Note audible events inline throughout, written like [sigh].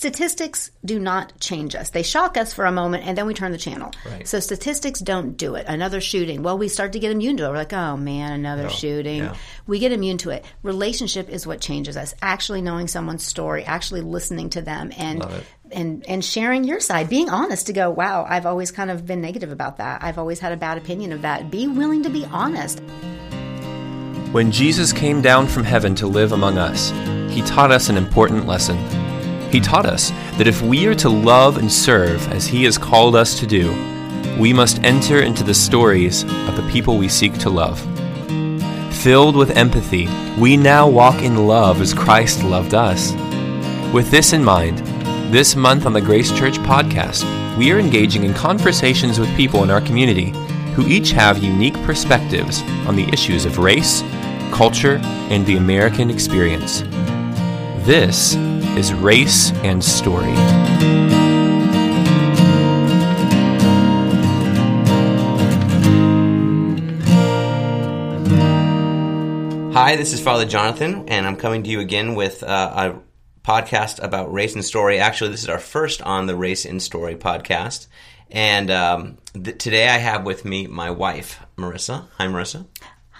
statistics do not change us. They shock us for a moment and then we turn the channel. Right. So statistics don't do it. Another shooting. Well, we start to get immune to it. We're like, oh man, another No. shooting. Yeah. We get immune to it. Relationship is what changes us. Actually knowing someone's story, actually listening to them and and and sharing your side, being honest to go, wow, I've always kind of been negative about that. I've always had a bad opinion of that. Be willing to be honest. When Jesus came down from heaven to live among us, he taught us an important lesson. He taught us that if we are to love and serve as he has called us to do, we must enter into the stories of the people we seek to love. Filled with empathy, we now walk in love as Christ loved us. With this in mind, this month on the Grace Church podcast, we are engaging in conversations with people in our community who each have unique perspectives on the issues of race, culture, and the American experience. This is Race and Story. Hi, this is Father Jonathan, and I'm coming to you again with uh, a podcast about race and story. Actually, this is our first on the Race and Story podcast. And um, th- today I have with me my wife, Marissa. Hi, Marissa.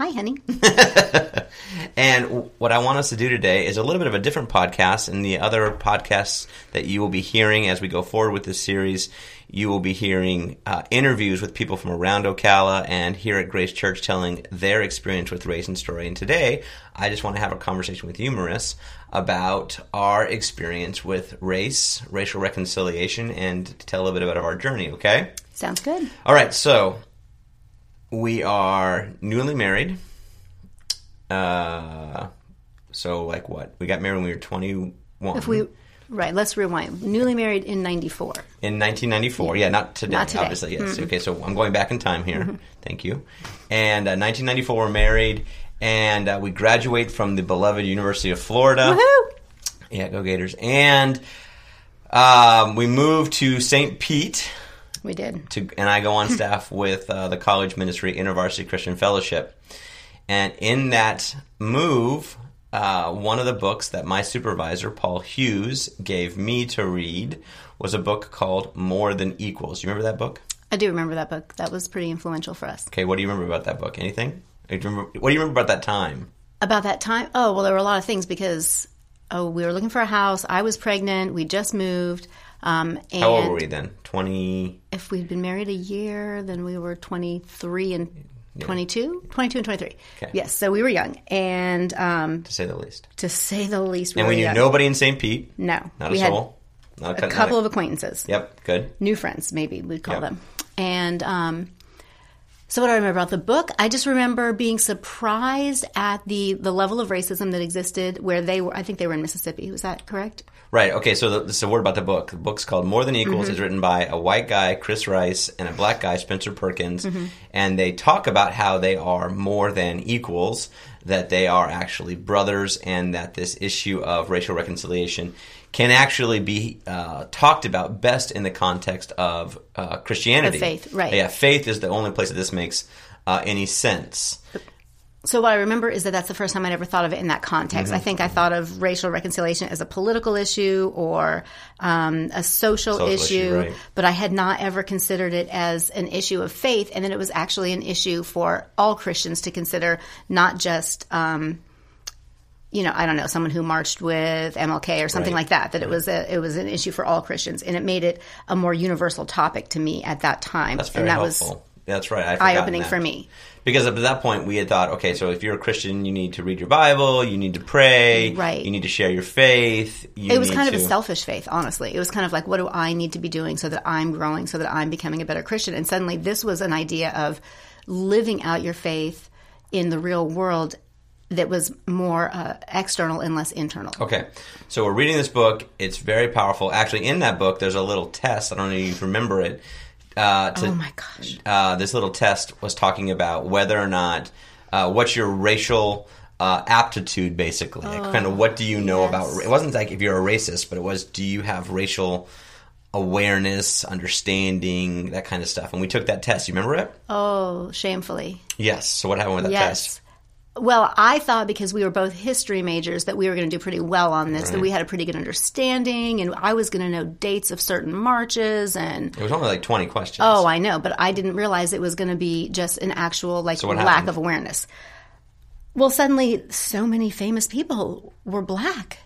Hi, honey. [laughs] And what I want us to do today is a little bit of a different podcast. And the other podcasts that you will be hearing as we go forward with this series, you will be hearing uh, interviews with people from around Ocala and here at Grace Church telling their experience with race and story. And today, I just want to have a conversation with you, Maris, about our experience with race, racial reconciliation, and to tell a little bit about our journey, okay? Sounds good. All right, so we are newly married. Uh, so like what? We got married when we were twenty one. If we right, let's rewind. Newly married in '94. in nineteen ninety four, yeah, not today, Not today. obviously. Yes. Okay, so I'm going back in time here. Thank you. And uh, nineteen ninety four, we're married, and uh, we graduate from the beloved University of Florida. Woohoo! Yeah, go Gators! And um, we moved to St. Pete. We did. to, and I go on [laughs] staff with uh, the college ministry InterVarsity Christian Fellowship. And in that move, uh, one of the books that my supervisor, Paul Hughes, gave me to read was a book called More Than Equals. You remember that book? I do remember that book. That was pretty influential for us. Okay, what do you remember about that book? Anything? Do you remember- What do you remember about that time? About that time, oh well, there were a lot of things because oh, we were looking for a house. I was pregnant. We just moved. Um, and How old were we then? 20. if we'd been married a year, then we were 23 and 22, 22 and 23. Okay. Yes, so we were young, and um, To say the least. to say the least, we And we knew young. nobody in St. Pete. No, Not we a had soul. Not a not couple of acquaintances. Yep, good. new friends, maybe we'd call Yep. them. And um, so, what do I remember about the book? I just remember being surprised at the the level of racism that existed where they were. I think they were in Mississippi. Was that correct? Right. Okay. So the, this is a word about the book. The book's called More Than Equals. Mm-hmm. It's written by a white guy, Chris Rice, and a black guy, Spencer Perkins, Mm-hmm. and they talk about how they are more than equals. That they are actually brothers, and that this issue of racial reconciliation can actually be uh, talked about best in the context of uh, Christianity. Of faith, right. Yeah, faith is the only place that this makes uh, any sense. So what I remember is that that's the first time I'd ever thought of it in that context. I Mm-hmm. think I thought of racial reconciliation as a political issue or um, a social, Social issue, issue, right. but I had not ever considered it as an issue of faith. And then it was actually an issue for all Christians to consider, not just. Um, you know, I don't know, someone who marched with MLK or something Right. like that. That it was a it was an issue for all Christians, and it made it a more universal topic to me at that time. That's very and that helpful. was That's right. Eye opening for me. Because up to that point, we had thought, okay, so if you're a Christian, you need to read your Bible, you need to pray, Right. You need to share your faith. You it was kind of a selfish faith, honestly. It was kind of like, what do I need to be doing so that I'm growing, so that I'm becoming a better Christian? And suddenly, this was an idea of living out your faith in the real world that was more uh, external and less internal. Okay, so we're reading this book. It's very powerful. Actually, in that book, there's a little test. I don't know if you remember it. Uh, to, Oh my gosh. uh, this little test was talking about whether or not uh, what's your racial uh, aptitude, basically. Like, kind of what do you know yes. about? It wasn't like if you're a racist, but it was do you have racial awareness, understanding, that kind of stuff. And we took that test. You remember it? Oh, shamefully. Yes. So what happened with that Yes. test? Well, I thought because we were both history majors that we were going to do pretty well on this, that we had a pretty good understanding, and I was going to know dates of certain marches and. It was only like 20 questions. Oh, I know, but I didn't realize it was going to be just an actual like what lack happened? of awareness. Well, suddenly, so many famous people were black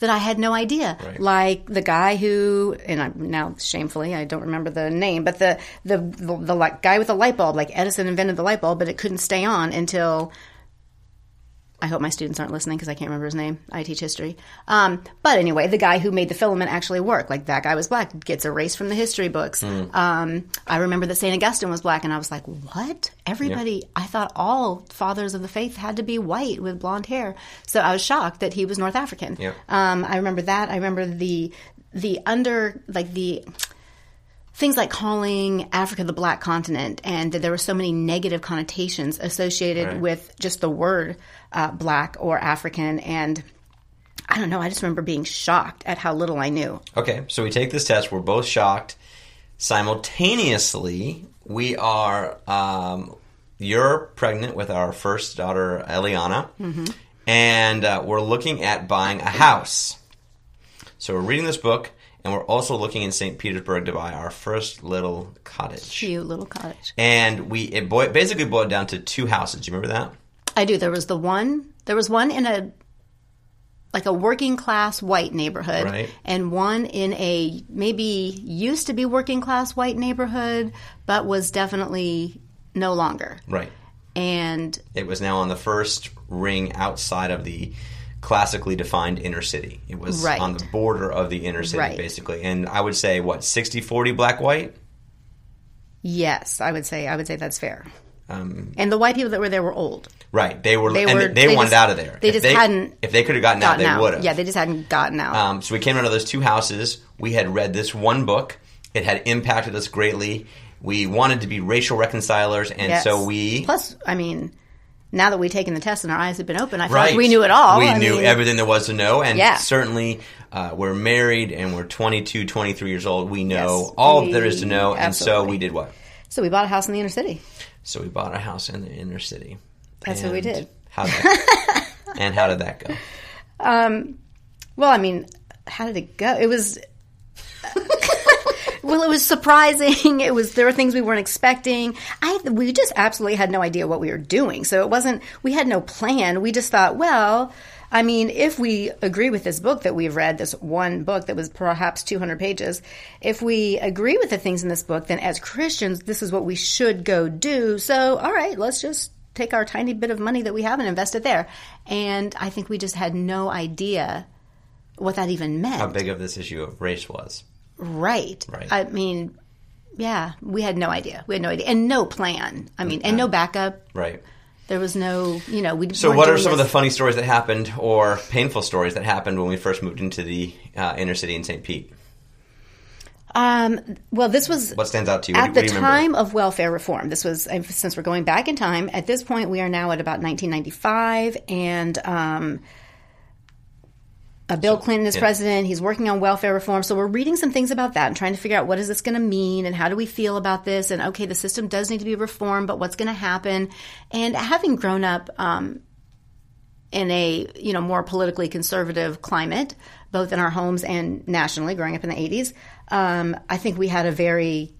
that I had no idea. Right. Like the guy who, and I'm now shamefully I don't remember the name, but the the the, the like, guy with the light bulb, like Edison invented the light bulb, but it couldn't stay on until. I hope my students aren't listening because I can't remember his name. I teach history. Um, but anyway, the guy who made the filament actually work. Like that guy was black, gets erased from the history books. Um, I remember that St. Augustine was black, and I was like, what? Everybody, I thought all fathers of the faith had to be white with blonde hair. So I was shocked that he was North African. Yeah. Um, I remember that. I remember the, the under, like the, things like calling Africa the black continent and that there were so many negative connotations associated Right. with just the word uh, black or African. And I don't know, I just remember being shocked at how little I knew. Okay, so we take this test. We're both shocked. Simultaneously, we are. Um, you're pregnant with our first daughter, Eliana, and uh, we're looking at buying a house. So we're reading this book, and we're also looking in St. Petersburg to buy our first little cottage. Cute little cottage. And we it boi- basically boiled down to two houses. Do you remember that? I do. There was the one, there was one in a, like a working class white neighborhood Right. and one in a maybe used to be working class white neighborhood, but was definitely no longer. Right. And It was now on the first ring outside of the classically defined inner city. It was Right. on the border of the inner city, Right. basically. And I would say, what, 60 40 black white? Yes, I would say I would say that's fair. Um, And the white people that were there were old. right. They were, They and were- they, they wanted just- out of there. they If just hadn't If they could have gotten, out, Gotten they would have. Yeah, they just hadn't gotten out. Um, so we came out of those two houses. We had read this one book. It had impacted us greatly. We wanted to be racial reconcilers, and Yes. so we Plus, I mean, now that we've taken the test and our eyes have been open, I feel Right. like we knew it all. We I knew mean, everything there was to know. And Yeah. certainly, uh, we're married and we're 22, 23 years old. We know Yes, all we- there is to know. And so we did what? So we bought a house in the inner city. So we bought a house in the inner city. That's what we did. How did [laughs] that, and how did that go? Well, I mean, how did it go? It was. Well, it was surprising. [laughs] It was there were things we weren't expecting. I we just absolutely had no idea what we were doing. So it wasn't. We had no plan. We just thought, well. I mean, if we agree with this book that we've read, this one book that was perhaps 200 pages, if we agree with the things in this book, then as Christians, this is what we should go do. So, all right, let's just take our tiny bit of money that we have and invest it there. And I think we just had no idea what that even meant. How big of this issue of race was? Right. Right. I mean, yeah, we had no idea. We had no idea, and no plan. I mean, and no backup. Right. There was no, you know, we. So, what are some of the funny stories that happened, or painful stories that happened when we first moved into the uh, inner city in St. Pete? Um, well, this was What stands out to you? At do- the you time of welfare reform. This was uh, since we're going back in time. At this point, we are now at about 1995, and um, uh, Bill Clinton is yeah. president. He's working on welfare reform. So we're reading some things about that and trying to figure out what is this going to mean and how do we feel about this. And okay, the system does need to be reformed, but what's going to happen? And having grown up um, in a you know more politically conservative climate, both in our homes and nationally, growing up in the 80s, um, I think we had a very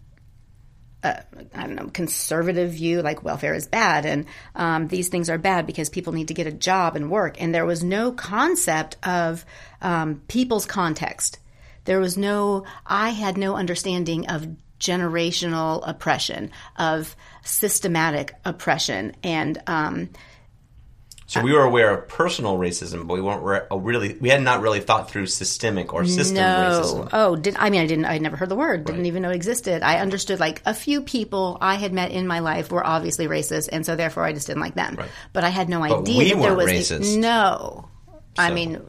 uh, I don't know, conservative view, like welfare is bad and um, these things are bad because people need to get a job and work. And there was no concept of um, people's context. There was no, I had no understanding of generational oppression, of systematic oppression. And um, So we were aware of personal racism, but we weren't re- uh, really. We had not really thought through systemic or system no. racism. Oh, did I mean I didn't? I never heard the word. Didn't even know it existed. I understood like a few people I had met in my life were obviously racist, and so therefore I just didn't like them. Right. But I had no But idea we that there was racist. no. I mean,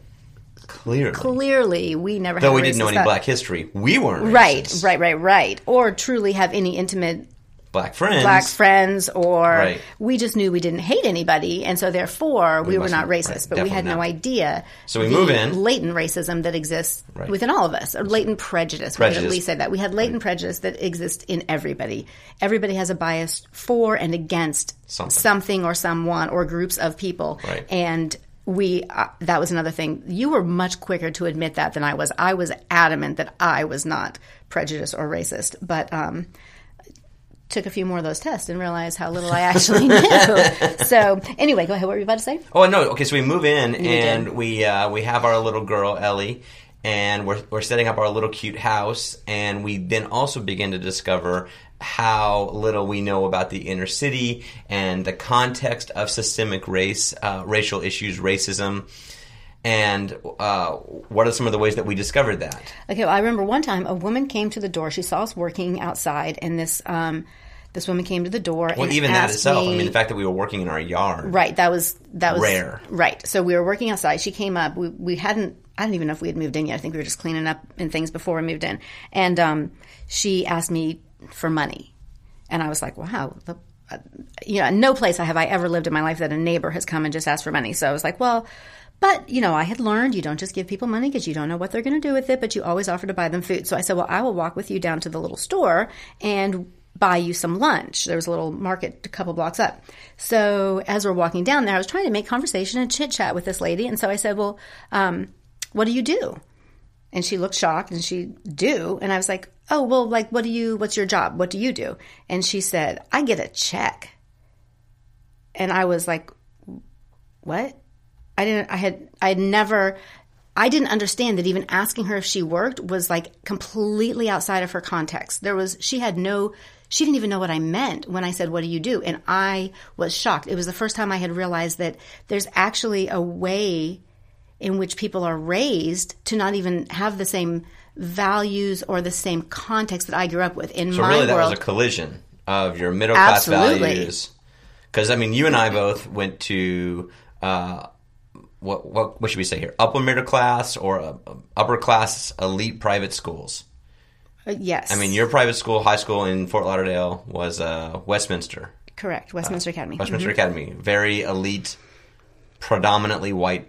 Clearly, clearly we never. though we didn't know any thought- Black history, we weren't Right, racist. right, right, right. Or truly have any intimate black friends. black friends or Right. we just knew we didn't hate anybody and so therefore we, were not racist right, but we had definitely no idea So we the move in. latent racism that exists Right. within all of us or latent prejudice, we Prejudice. could at least say that we had latent prejudice that exists in everybody everybody has a bias for and against Something. or someone or groups of people Right. and we uh, that was another thing you were much quicker to admit that than i was i was adamant that i was not prejudiced or racist but um took a few more of those tests and realized how little I actually [laughs] knew. [laughs] so anyway, go ahead. What were you about to say? Oh no! Okay, so we move in did. and we uh, we have our little girl Ellie, and we're we're setting up our little cute house, and we then also begin to discover how little we know about the inner city and the context of systemic race, uh, racial issues, racism, and uh, what are some of the ways that we discovered that? Okay, well, I remember one time a woman came to the door. She saw us working outside, and this um, this woman came to the door. Well, and even that itself. me- I mean, the fact that we were working in our yard. Right. That was that was Rare. Right. So we were working outside. She came up. We we hadn't. I don't even know if we had moved in yet. I think we were just cleaning up and things before we moved in. And um, she asked me for money, and I was like, "Wow." The, uh, you know, no place I have I ever lived in my life that a neighbor has come and just asked for money. So I was like, "Well." But, you know, I had learned you don't just give people money because you don't know what they're going to do with it, but you always offer to buy them food. So I said, well, I will walk with you down to the little store and buy you some lunch. There was a little market a couple blocks up. So as we're walking down there, I was trying to make conversation and chit chat with this lady. And so I said, well, um, what do you do? And she looked shocked and she do. And I was like, oh, well, like, what do you, what's your job? What do you do? And she said, I get a check. And I was like, what? I didn't, I had, I had never, I didn't understand that even asking her if she worked was like completely outside of her context. There was, she had no, she didn't even know what I meant when I said, what do you do? And I was shocked. It was the first time I had realized that there's actually a way in which people are raised to not even have the same values or the same context that I grew up with. In So my really, that world, was a collision of your middle class values. Because I mean, you and I both went to uh, what what what should we say here? Upper middle class or uh, upper class elite private schools. uh, yes. I mean, your private school, high school in Fort Lauderdale, was uh, Westminster, correct. Westminster Academy. Westminster Academy, very elite, predominantly white,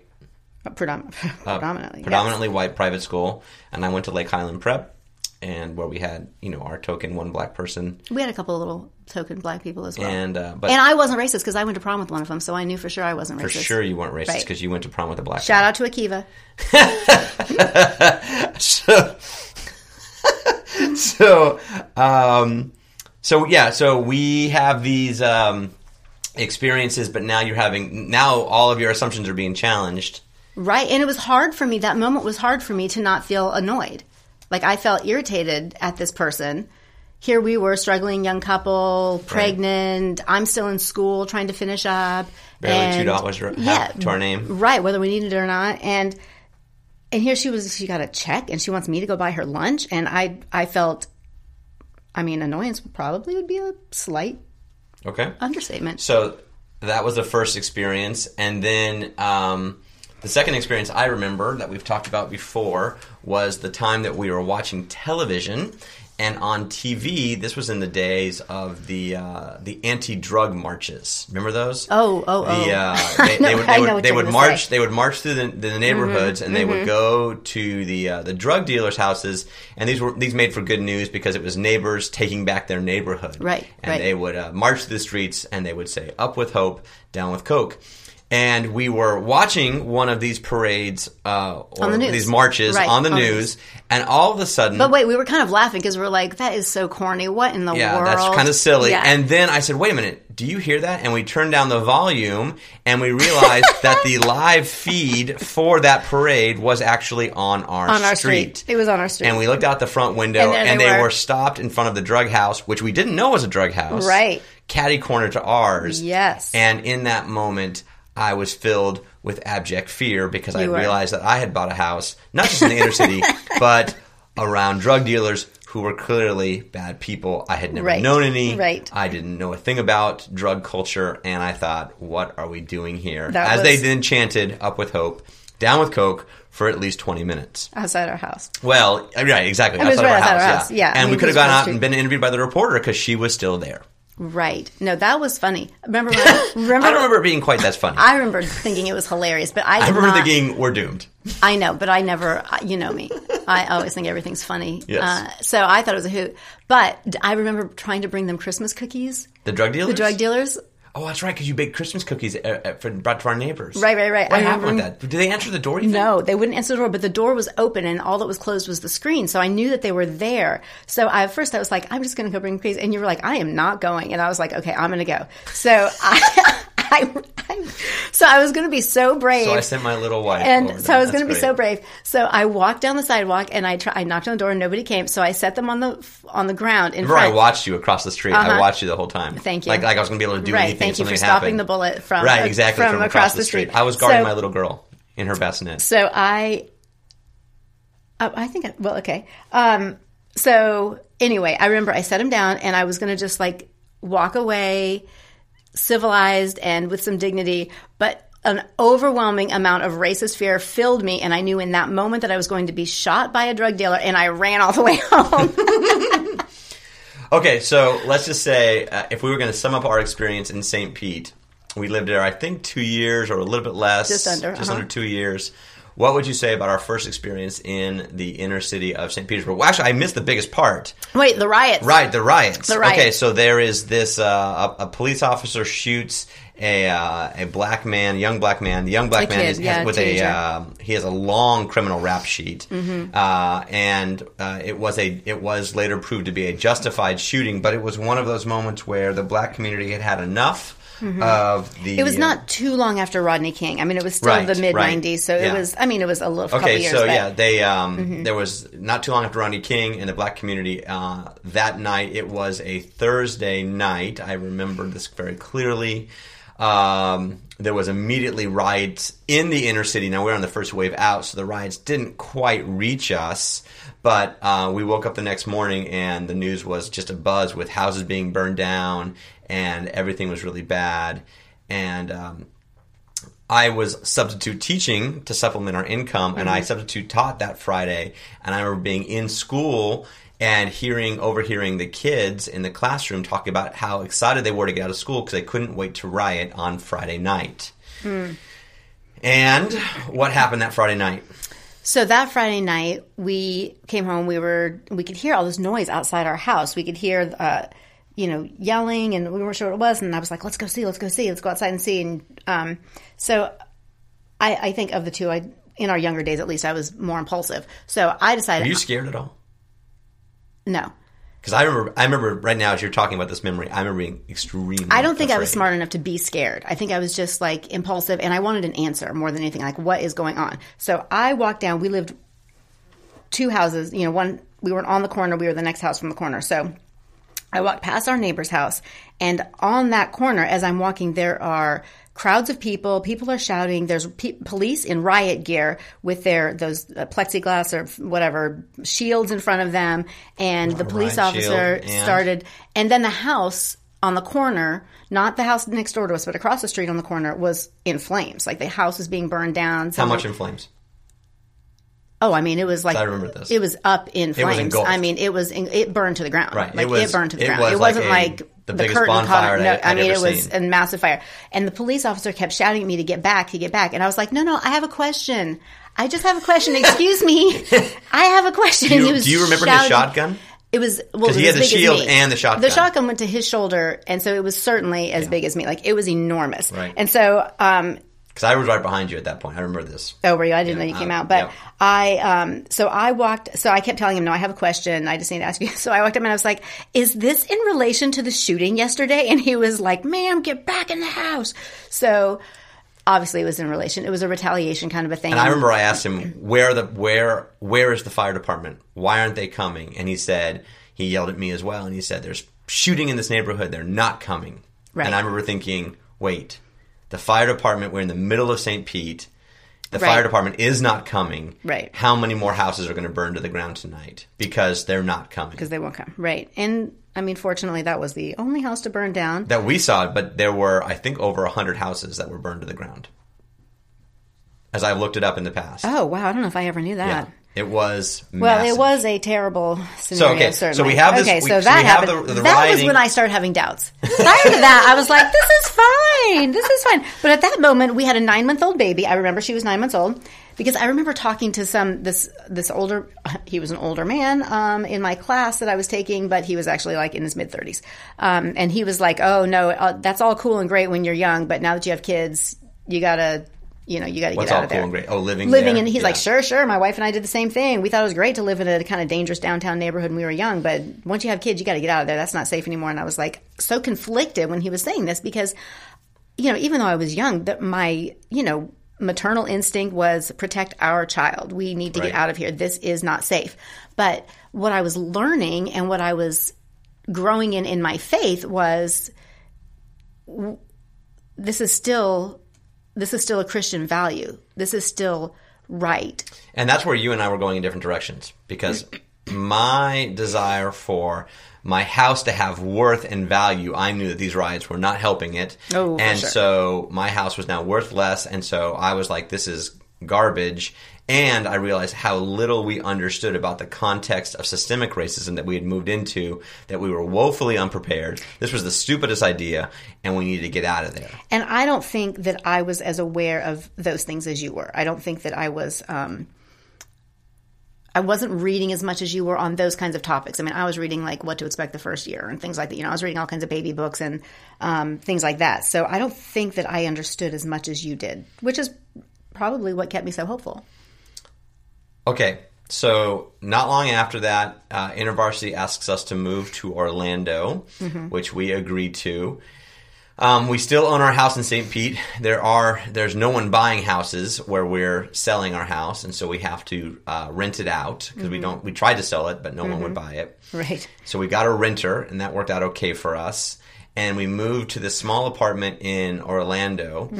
Mhm. Predom- [laughs] predominantly. yes. predominantly white private school, and I went to Lake Highland Prep, and where we had you know our token one black person, We had a couple of little token black people as well. and uh, but And I wasn't racist because I went to prom with one of them, so I knew for sure I wasn't for racist. sure you weren't racist Right. because you went to prom with a black. Shout out to Akiva. [laughs] so, [laughs] so, um, so yeah, so we have these um, experiences, but now you're having now all of your assumptions are being challenged. Right. And it was hard for me. That moment was hard for me to not feel annoyed. Like I felt irritated at this person. Here we were, struggling young couple, pregnant. I'm still in school, trying to finish up. Barely and- $2 half to our name. Right, whether we needed it or not. And and here she was. She got a check, and she wants me to go buy her lunch. And I I felt, I mean, annoyance probably would be a slight Okay, understatement. so that was the first experience, and then. Um, the second experience I remember that we've talked about before was the time that we were watching television, and on TV. This was in the days of the uh, the anti-drug marches. Remember those? Oh, oh, oh. The, uh, [laughs] they, would, they would, they would march. say. Mm-hmm. They would march through the, the neighborhoods, and they would go to the uh, the drug dealers' houses. And these were these made for good news because it was neighbors taking back their neighborhood. Right, And right. they would uh, march through the streets, and they would say, "Up with hope, down with coke." And we were watching one of these parades uh, or On the news. these marches Right, on the on the news, and all of a sudden, But wait, we were kind of laughing because we're like, that is so corny. What in the yeah, world? that's kind of silly. Yeah. And then I said, wait a minute, do you hear that? And we turned down the volume and we realized [laughs] that the live feed for that parade was actually on our on our street. It was on our street. And we looked out the front window And and, they they were. were. stopped in front of the drug house, which we didn't know was a drug house. Right. Catty corner to ours. Yes. And in that moment, I was filled with abject fear because I were. realized that I had bought a house, not just in the inner city, [laughs] but around drug dealers who were clearly bad people. I had never Right. known any. Right. I didn't know a thing about drug culture, and I thought, what are we doing here? That As they was- then chanted, up with hope, down with coke, for at least 20 minutes. outside our house. Well, right, exactly. Outside right of our outside house, our house, yeah. I And we could have gone out and been interviewed by the reporter because she was still there. Right. No, that was funny. Remember? [laughs] When I, remember? I don't remember it being quite that funny. I remember thinking it was hilarious, but I I remember not, thinking we're doomed. I know, but I never. You know me. I always think everything's funny. Yes. Uh, so I thought it was a hoot. But I remember trying to bring them Christmas cookies. The drug dealers. The drug dealers. Oh, that's right, because you baked Christmas cookies uh, uh, for, brought to our neighbors. Right, right, right. What I happened with that? Did they answer the door? No, they wouldn't answer the door, but the door was open and all that was closed was the screen. So I knew that they were there. So I, at first I was like, I'm just going to go bring cookies. And you were like, I am not going. And I was like, okay, I'm going to go. So I, [laughs] [laughs] I, I, so I was going to be so brave. So I sent my little wife. and so. I was going to be so brave. So I walked down the sidewalk and I try, I knocked on the door and nobody came. So I set them on the on the ground in Remember, I watched you across the street. I Uh-huh. watched you the whole time. Thank you. Like, like I was going to be able to do right. anything. Thank you for stopping happened. the bullet from Right, exactly from, across, the street. I was guarding So- my little girl in her bassinet. So I, oh, I think, I, well, okay. Um, so anyway, I remember I set him down and I was going to just like walk away civilized and with some dignity, but an overwhelming amount of racist fear filled me. And I knew in that moment that I was going to be shot by a drug dealer and I ran all the way home. [laughs] Okay, so let's just say uh, if we were going to sum up our experience in St. Pete, we lived there, I think, two years or a little bit less. Just under, Just uh-huh. under two years. What would you say about our first experience in the inner city of St. Petersburg? Well, actually, I missed the biggest part. Wait, the riots. Right, the riots. The riots. Okay, so there is this uh, a, a police officer shoots a uh, a black man, young black man. The young black A man kid, is, yeah, has, with a teenager. um, he has a long criminal rap sheet, Mm-hmm. uh, and uh, it was a it was later proved to be a justified shooting. But it was one of those moments where the black community had had enough of the. Mm-hmm. It was uh, not too long after Rodney King. I mean, it was still Right, the mid right. 90s, so Yeah. it was. I mean, it was a little couple Okay, years. so Mm-hmm. yeah, they um, there was not too long after Rodney King in the black community. Uh, that night, it was a Thursday night. I remember this very clearly. Um, there was immediately riots in the inner city. Now we're on the first wave out, so the riots didn't quite reach us. But uh, we woke up the next morning and the news was just a buzz with houses being burned down and everything was really bad. And um, I was substitute teaching to supplement our income, and I substitute taught that Friday. And I remember being in school and hearing, overhearing the kids in the classroom talking about how excited they were to get out of school because they couldn't wait to riot on Friday night. And what happened that Friday night? So that Friday night, we came home. We were we could hear all this noise outside our house. We could hear, uh, you know, yelling, and we weren't sure what it was. And I was like, "Let's go see. Let's go see. Let's go outside and see." And um, so, I, I think of the two, I in our younger days, at least, I was more impulsive. So I decided, Are you scared at all? no, Because I remember, I remember right now as you're talking about this memory, I remember being extremely. I don't think I was smart enough to be scared. I think I was just like impulsive and I wanted an answer more than anything. Like, what is going on? So I walked down. We lived two houses, you know, one, we weren't on the corner, we were the next house from the corner. So I walked past our neighbor's house and on that corner, as I'm walking, there are crowds of people. People are shouting. There's pe- police in riot gear with their, those uh, plexiglass or whatever shields in front of them. And the police shield officer and- started, and then the house on the corner, not the house next door to us, but across the street on the corner was in flames. Like the house was being burned down. How much in flames? Oh, I mean, it was like I remember this. It was up in flames. I mean, it was it burned to the ground. Right. like It was- burned to the it ground. was it like wasn't a- like the the, biggest curtain bonfire caught. No, I mean, it was seen. a massive fire. And the police officer kept shouting at me to get back, to get back, and I was like, no, no, I have a question. I just have a question. Excuse me, [laughs] I have a question. Do you, was do you remember his shotgun? It was well, it he had the as big as shield and the shotgun. The shotgun went to his shoulder, and so it was certainly as big as me. Like it was enormous. Right. And so, um, Because I was right behind you at that point. I remember this. Oh, were you? I didn't Yeah, know you came uh, out, but yeah. I um so I walked so I kept telling him no I have a question I just need to ask you [laughs] so I walked up and I was like is this in relation to the shooting yesterday [laughs] and he was like ma'am get back in the house so obviously it was in relation it was a retaliation kind of a thing And I remember I asked him where the where where is the fire department? Why aren't they coming? And he said he yelled at me as well, and he said there's shooting in this neighborhood. They're not coming. Right. And I remember thinking, wait, the fire department. We're in the middle of St. Pete. The Right. fire department is not coming. Right. How many more houses are going to burn to the ground tonight because they're not coming? because they won't come right and I mean fortunately that was the only house to burn down That we saw, but there were I think over hundred houses that were burned to the ground. As I looked it up in the past. oh wow I don't know if I ever knew that Yeah. It was Well, massive. it was a terrible scenario. So, okay, so certainly. we have this- Okay, we- so so that happened. the- the that was when I started having doubts. Prior to that, I was like, "This is fine. This is fine." But at that moment, we had a nine month old baby. I remember she was nine months old because I remember talking to some this this older. [laughs] He was an older man um, in my class that I was taking, but he was actually like in his mid thirties, um, and he was like, "Oh no, uh, that's all cool and great when you're young, but now that you have kids, you gotta." You know, you got to get out all of cool there. and great? Oh, living living, there? and he's Yeah. like, sure, sure. My wife and I did the same thing. We thought it was great to live in a kind of dangerous downtown neighborhood when we were young, but once you have kids, you got to get out of there. That's not safe anymore. And I was like so conflicted when he was saying this because, you know, even though I was young, that my, you know, maternal instinct was protect our child. We need to Right. get out of here. This is not safe. But what I was learning and what I was growing in in my faith was w- this is still this is still a Christian value. This is still right. And that's where you and I were going in different directions because my desire for my house to have worth and value, I knew that these riots were not helping it. Oh, and sure. so my house was now worth less. And so I was like, this is garbage. And I realized how little we understood about the context of systemic racism that we had moved into, that we were woefully unprepared. This was the stupidest idea, and we needed to get out of there. And I don't think that I was as aware of those things as you were. I don't think that I was. Um, I wasn't reading as much as you were on those kinds of topics. I mean, I was reading like what to expect the first year and things like that. You know, I was reading all kinds of baby books and um, things like that. So I don't think that I understood as much as you did, which is probably what kept me so hopeful. Okay, so not long after that, uh, InterVarsity asks us to move to Orlando, which we agreed to. Um, we still own our house in St. Pete. There are there's no one buying houses where we're selling our house, and so we have to uh, rent it out because we don't. We tried to sell it, but no one would buy it. Right. So we got a renter, and that worked out okay for us. And we moved to this small apartment in Orlando,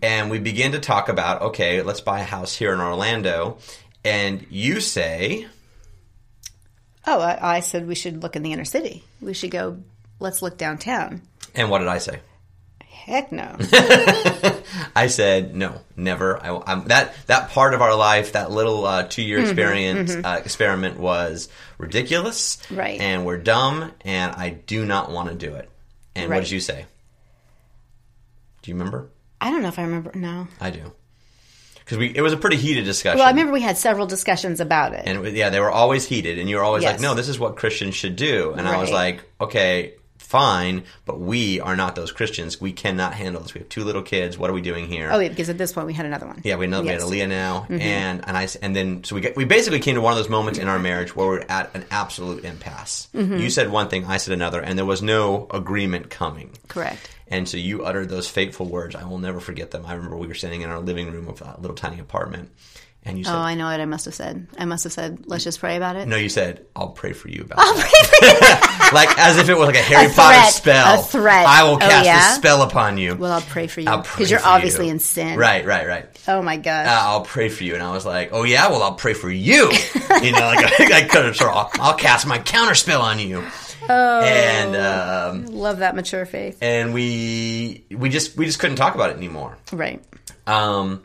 and we begin to talk about okay, let's buy a house here in Orlando. And you say, Oh, I, I said we should look in the inner city. We should go. Let's look downtown. and what did I say? Heck no. [laughs] I said no, never. I, I'm, that that part of our life, that little uh, two year experience Uh, experiment was ridiculous, Right. And we're dumb, and I do not want to do it. And what did you say? Do you remember? I don't know if I remember. No. I do, because we it was a pretty heated discussion. Well, I remember we had several discussions about it. and yeah, they were always heated, and you were always like, "No, this is what Christians should do," and I was like, "Okay." Fine, but we are not those Christians. We cannot handle this. We have two little kids. What are we doing here? oh, yeah, because at this point we had another one. Yeah, we know we had Yes. Aaliyah now, Mm-hmm. and and I and then so we get, we basically came to one of those moments in our marriage where we're at an absolute impasse. Mm-hmm. You said one thing, I said another, and there was no agreement coming. Correct. And so you uttered those fateful words. I will never forget them. I remember we were sitting in our living room of a little tiny apartment, and you said, Oh, I know what I must have said. I must have said, "Let's just pray about it." "No, you said I'll pray for you about I'll that." [laughs] like as if it was like a Harry A Potter threat. spell. A threat. I will Oh, cast yeah? this spell upon you. Well, I'll pray for you because you're obviously you. in sin. Right, right, right. Oh my gosh. uh, I'll pray for you. And I was like, oh yeah, well I'll pray for you. [laughs] you know, like I, [laughs] I could have sort of, I'll, I'll cast my counter spell on you. Oh, And um, love that mature faith. and we we just we just couldn't talk about it anymore. Right. Um,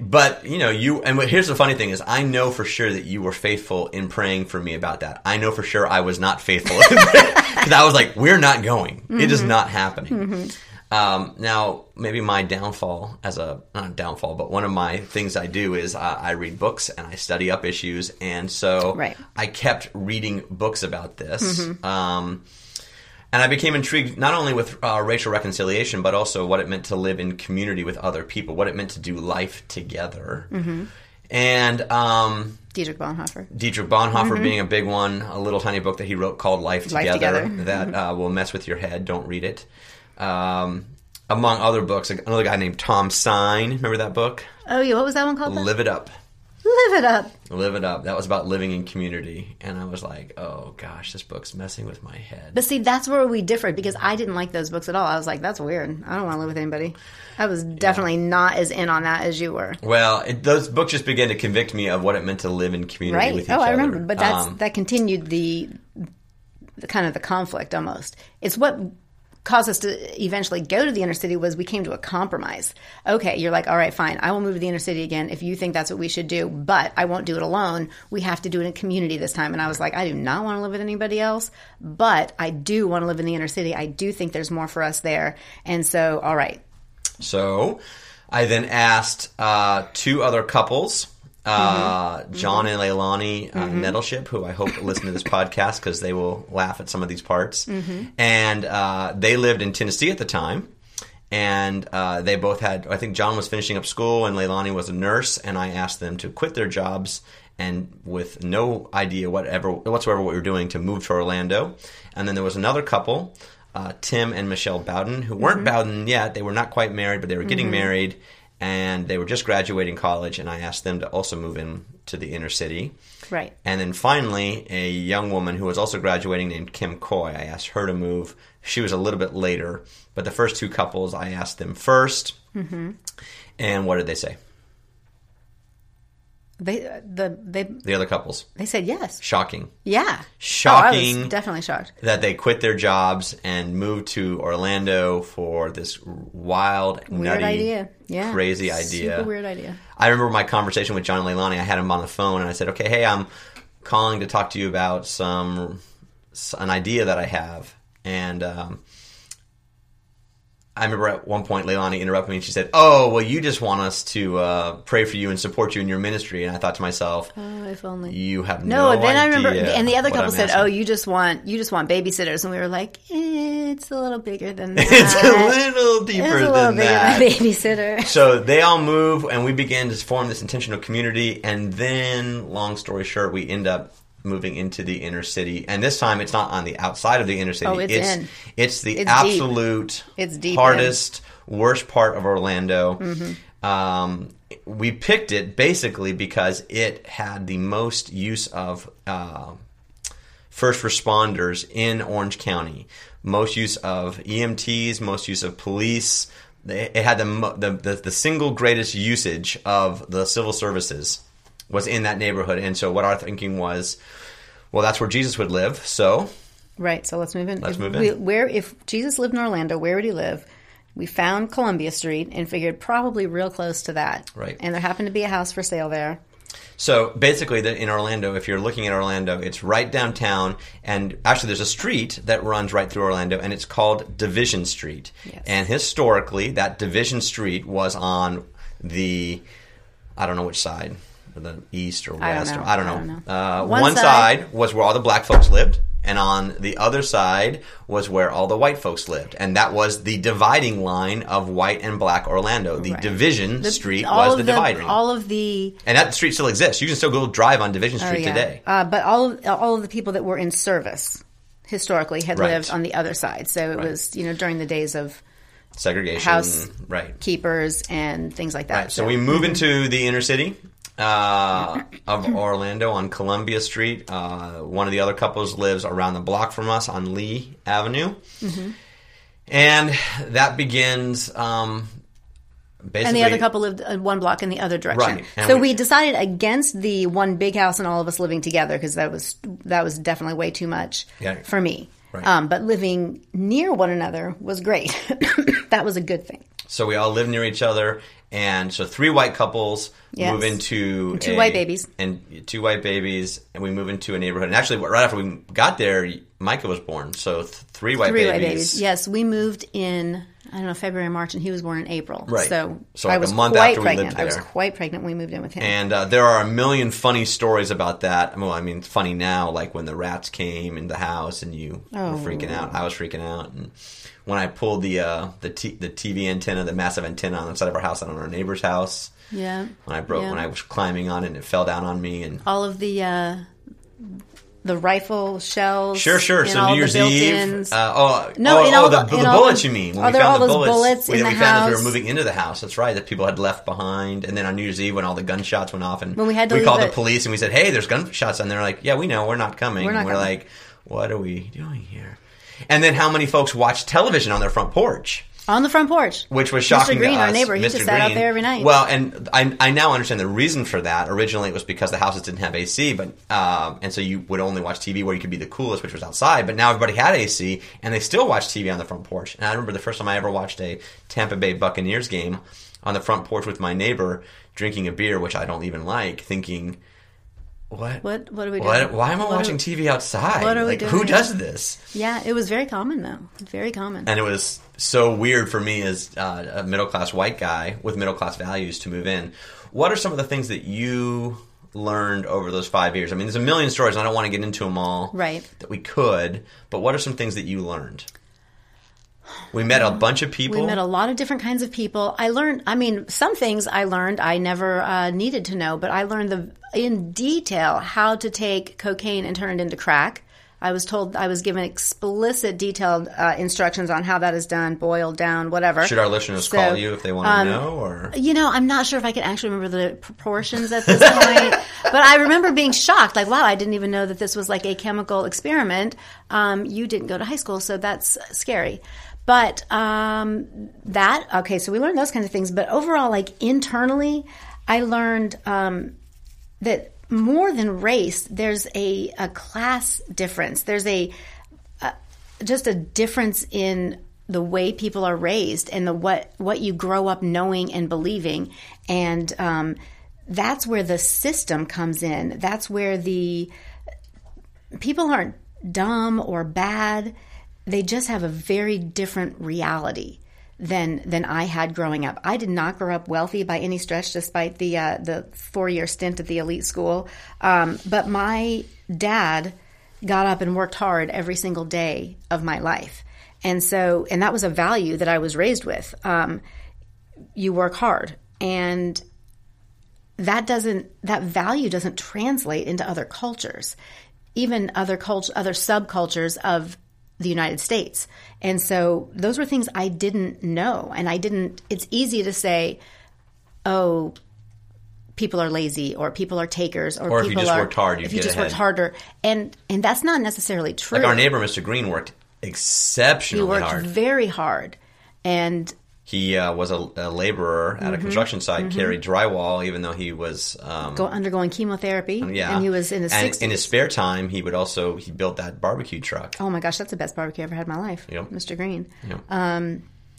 but you know, you and what- here's the funny thing is, I know for sure that you were faithful in praying for me about that. I know for sure I was not faithful because [laughs] I was like, we're not going. It is not happening. Um, now, maybe my downfall as a not a downfall, but one of my things I do is uh, I read books and I study up issues, and so Right. I kept reading books about this. Um, and I became intrigued not only with uh, racial reconciliation, but also what it meant to live in community with other people, what it meant to do life together. And um, Dietrich Bonhoeffer. Dietrich Bonhoeffer being a big one, a little tiny book that he wrote called Life Mm-hmm. Life Together, Together. that uh, will mess with your head. Don't read it. Um, among other books, another guy named Tom Sine. Remember that book? Oh, yeah. What was that one called? Live It Up. Live it up. Live It Up. That was about living in community. And I was like, oh gosh, this book's messing with my head. But see, that's where we differed because I didn't like those books at all. I was like, that's weird. I don't want to live with anybody. I was definitely not as in on that as you were. Well, it, those books just began to convict me of what it meant to live in community Right. with each Oh, other. I remember. But that's Um, that continued the, the kind of the conflict almost. It's what caused us to eventually go to the inner city was we came to a compromise. Okay, you're like, all right, fine, I will move to the inner city again if you think that's what we should do, but I won't do it alone. We have to do it in a community this time. And I was like, I do not want to live with anybody else, but I do want to live in the inner city. I do think there's more for us there. And so, all right. So I then asked uh, two other couples. Uh, Mm-hmm. John and Leilani uh, Nettleship, who I hope listen to this podcast because they will laugh at some of these parts. Mm-hmm. And uh, they lived in Tennessee at the time. And uh, they both had, I think John was finishing up school and Leilani was a nurse. And I asked them to quit their jobs and with no idea whatever whatsoever what we were doing to move to Orlando. And then there was another couple, uh, Tim and Michelle Bowden, who weren't Bowden yet. They were not quite married, but they were getting married and they were just graduating college. And I asked them to also move in to the inner city. Right. And then finally, a young woman who was also graduating named Kim Coy. I asked her to move. She was a little bit later, but the first two couples, I asked them 1st Mm-hmm. And what did they say? They the they The other couples. they said yes. Shocking. Yeah. Oh, I Shocking. was definitely shocked. that they quit their jobs and moved to Orlando for this wild, Weird nutty, idea. Yeah. crazy idea. Super weird idea. I remember my conversation with John Leilani. I had him on the phone, and I said, "Okay, hey, I'm calling to talk to you about some an idea that I have." And um, I remember at one point Leilani interrupted me, and she said, "Oh, well, you just want us to uh, pray for you and support you in your ministry." And I thought to myself, Oh, if only. "You have No, no." then I remember, and the other couple I'm said, asking." "Oh, you just want you just want babysitters," and we were like, eh, "It's a little bigger than that. [laughs] it's a little deeper a little than that." than babysitter." [laughs] So they all move, and we begin to form this intentional community. And then, long story short, we end up moving into the inner city. And this time, it's not on the outside of the inner city. Oh, it's in. It's the It's deep. absolute It's deep hardest, worst part of Orlando. Mm-hmm. Um, we picked it basically because it had the most use of. Uh, first responders in Orange County. Most use of EMTs, most use of police. It had the, the, the the single greatest usage of the civil services was in that neighborhood. And so what our thinking was, well, that's where Jesus would live. So Right. So let's move in. Let's If move we- in. where if Jesus lived in Orlando, where would he live? We found Columbia Street and figured probably real close to that. Right. And there happened to be a house for sale there. So basically, in Orlando, if you're looking at Orlando, it's right downtown, and actually, there's a street that runs right through Orlando, and it's called Division Street. Yes. And historically, that Division Street was on the, I don't know which side, the east or I don't west. know. or- I don't I know. don't know. Uh, One one side- side was where all the black folks lived. And on the other side was where all the white folks lived, and that was the dividing line of white and black Orlando. The Right. Division The- Street was of the dividing. All of the And that street still exists. You can still go drive on Division oh, Street yeah. today. Uh, but all of, all of the people that were in service historically had Right. lived on the other side. So it was you know during the days of Segregation. House- Right. keepers and things like that. Right. So we move into the inner city uh, of Orlando on Columbia Street. Uh, one of the other couples lives around the block from us on Lee Avenue. Mm-hmm. And that begins um, basically. and the other couple lived uh, one block in the other direction. Right. And So we- we, decided against the one big house and all of us living together because that was that was definitely way too much Yeah. for me. Right. Um, but living near one another was great. [coughs] that was a good thing. So we all live near each other, and so three white couples Yes. move into two a- white babies. and two white babies, and we move into a neighborhood. And actually, right after we got there, Micah was born. So th- three white Three babies. white babies. Yes, we moved in I don't know February, March, and he was born in April. Right. So, So I like a was month quite after we pregnant. lived I was quite pregnant when we moved in with him. And uh, there are a million funny stories about that. Well, I mean, funny now, like when the rats came in the house and you Oh. were freaking out. I was freaking out, and when I pulled the uh, the t- the TV antenna, the massive antenna on the side of our house, and on our neighbor's house, yeah. when I broke, Yeah. when I was climbing on it, and it fell down on me, and all of the uh, the rifle shells. Sure, sure. So New Year's Eve. Uh, oh, No, oh, in oh, all the, the- the in all bullets. the- you mean? When are we there found all the those bullets, bullets we, in we the found as we were moving into the house. That's right. That people had left behind. And then on New Year's Eve, when all the gunshots went off, and When we had to we called the police and we said, "Hey, there's gunshots," and they're like, "Yeah, we know. We're not coming." We're not and we're coming. like, "What are we doing here?" And then how many folks watch television on their front porch? On the front porch. which was shocking Mr. Green, to our neighbor, he Mr. just sat out there every night. Well, and I, I now understand the reason for that. Originally, it was because the houses didn't have AC, but um, and so you would only watch TV where you could be the coolest, which was outside. But now everybody had AC, and they still watch TV on the front porch. And I remember the first time I ever watched a Tampa Bay Buccaneers game on the front porch with my neighbor, drinking a beer, which I don't even like, thinking. What? What- what are we What- doing? Why am I What watching TV outside? what are we like, Who does this? Yeah, it was very common though. Very common. and it was so weird for me as uh, a middle class white guy with middle class values to move in. What are some of the things that you learned over those five years? I mean, there's a million stories. and I don't want to get into them all. Right. That we could, but what are some things that you learned? We met a bunch of people. We met a lot of different kinds of people. I learned, I mean, some things I learned I never uh, needed to know, but I learned the in detail how to take cocaine and turn it into crack. I was told, I was given explicit, detailed uh, instructions on how that is done, boiled down, whatever. Should our listeners So, call you if they want to um, know? Or You know, I'm not sure if I can actually remember the proportions at this point, [laughs] but I remember being shocked. Like, wow, I didn't even know that this was like a chemical experiment. Um, you didn't go to high school, so that's scary. But um, that okay, so we learned those kinds of things. But overall, like internally, I learned um, that more than race, there's a, a class difference. There's a just a difference in the way people are raised and the what what you grow up knowing and believing. And um, that's where the system comes in. That's where the people aren't dumb or bad. They just have a very different reality than than I had growing up. I did not grow up wealthy by any stretch, despite the uh, the four year stint at the elite school. Um, but my dad got up and worked hard every single day of my life, and so and that was a value that I was raised with. Um, you work hard, and that doesn't that value doesn't translate into other cultures, even other culture, other subcultures of the United States. And so those were things I didn't know. And I didn't, it's easy to say, oh, people are lazy or people are takers or, Or if you people just are, worked hard, you'd if you just worked harder. And, and that's not necessarily true. like our neighbor, Mr. Green, worked exceptionally he worked hard. very hard. And He uh, was a, a laborer at a Mm-hmm. construction site, carried drywall, even though he was um, go, undergoing chemotherapy. yeah. And he was in his and 60s. in his spare time, he would also he built that barbecue truck. oh my gosh, that's the best barbecue I ever had in my life. Yep. Mr. Green.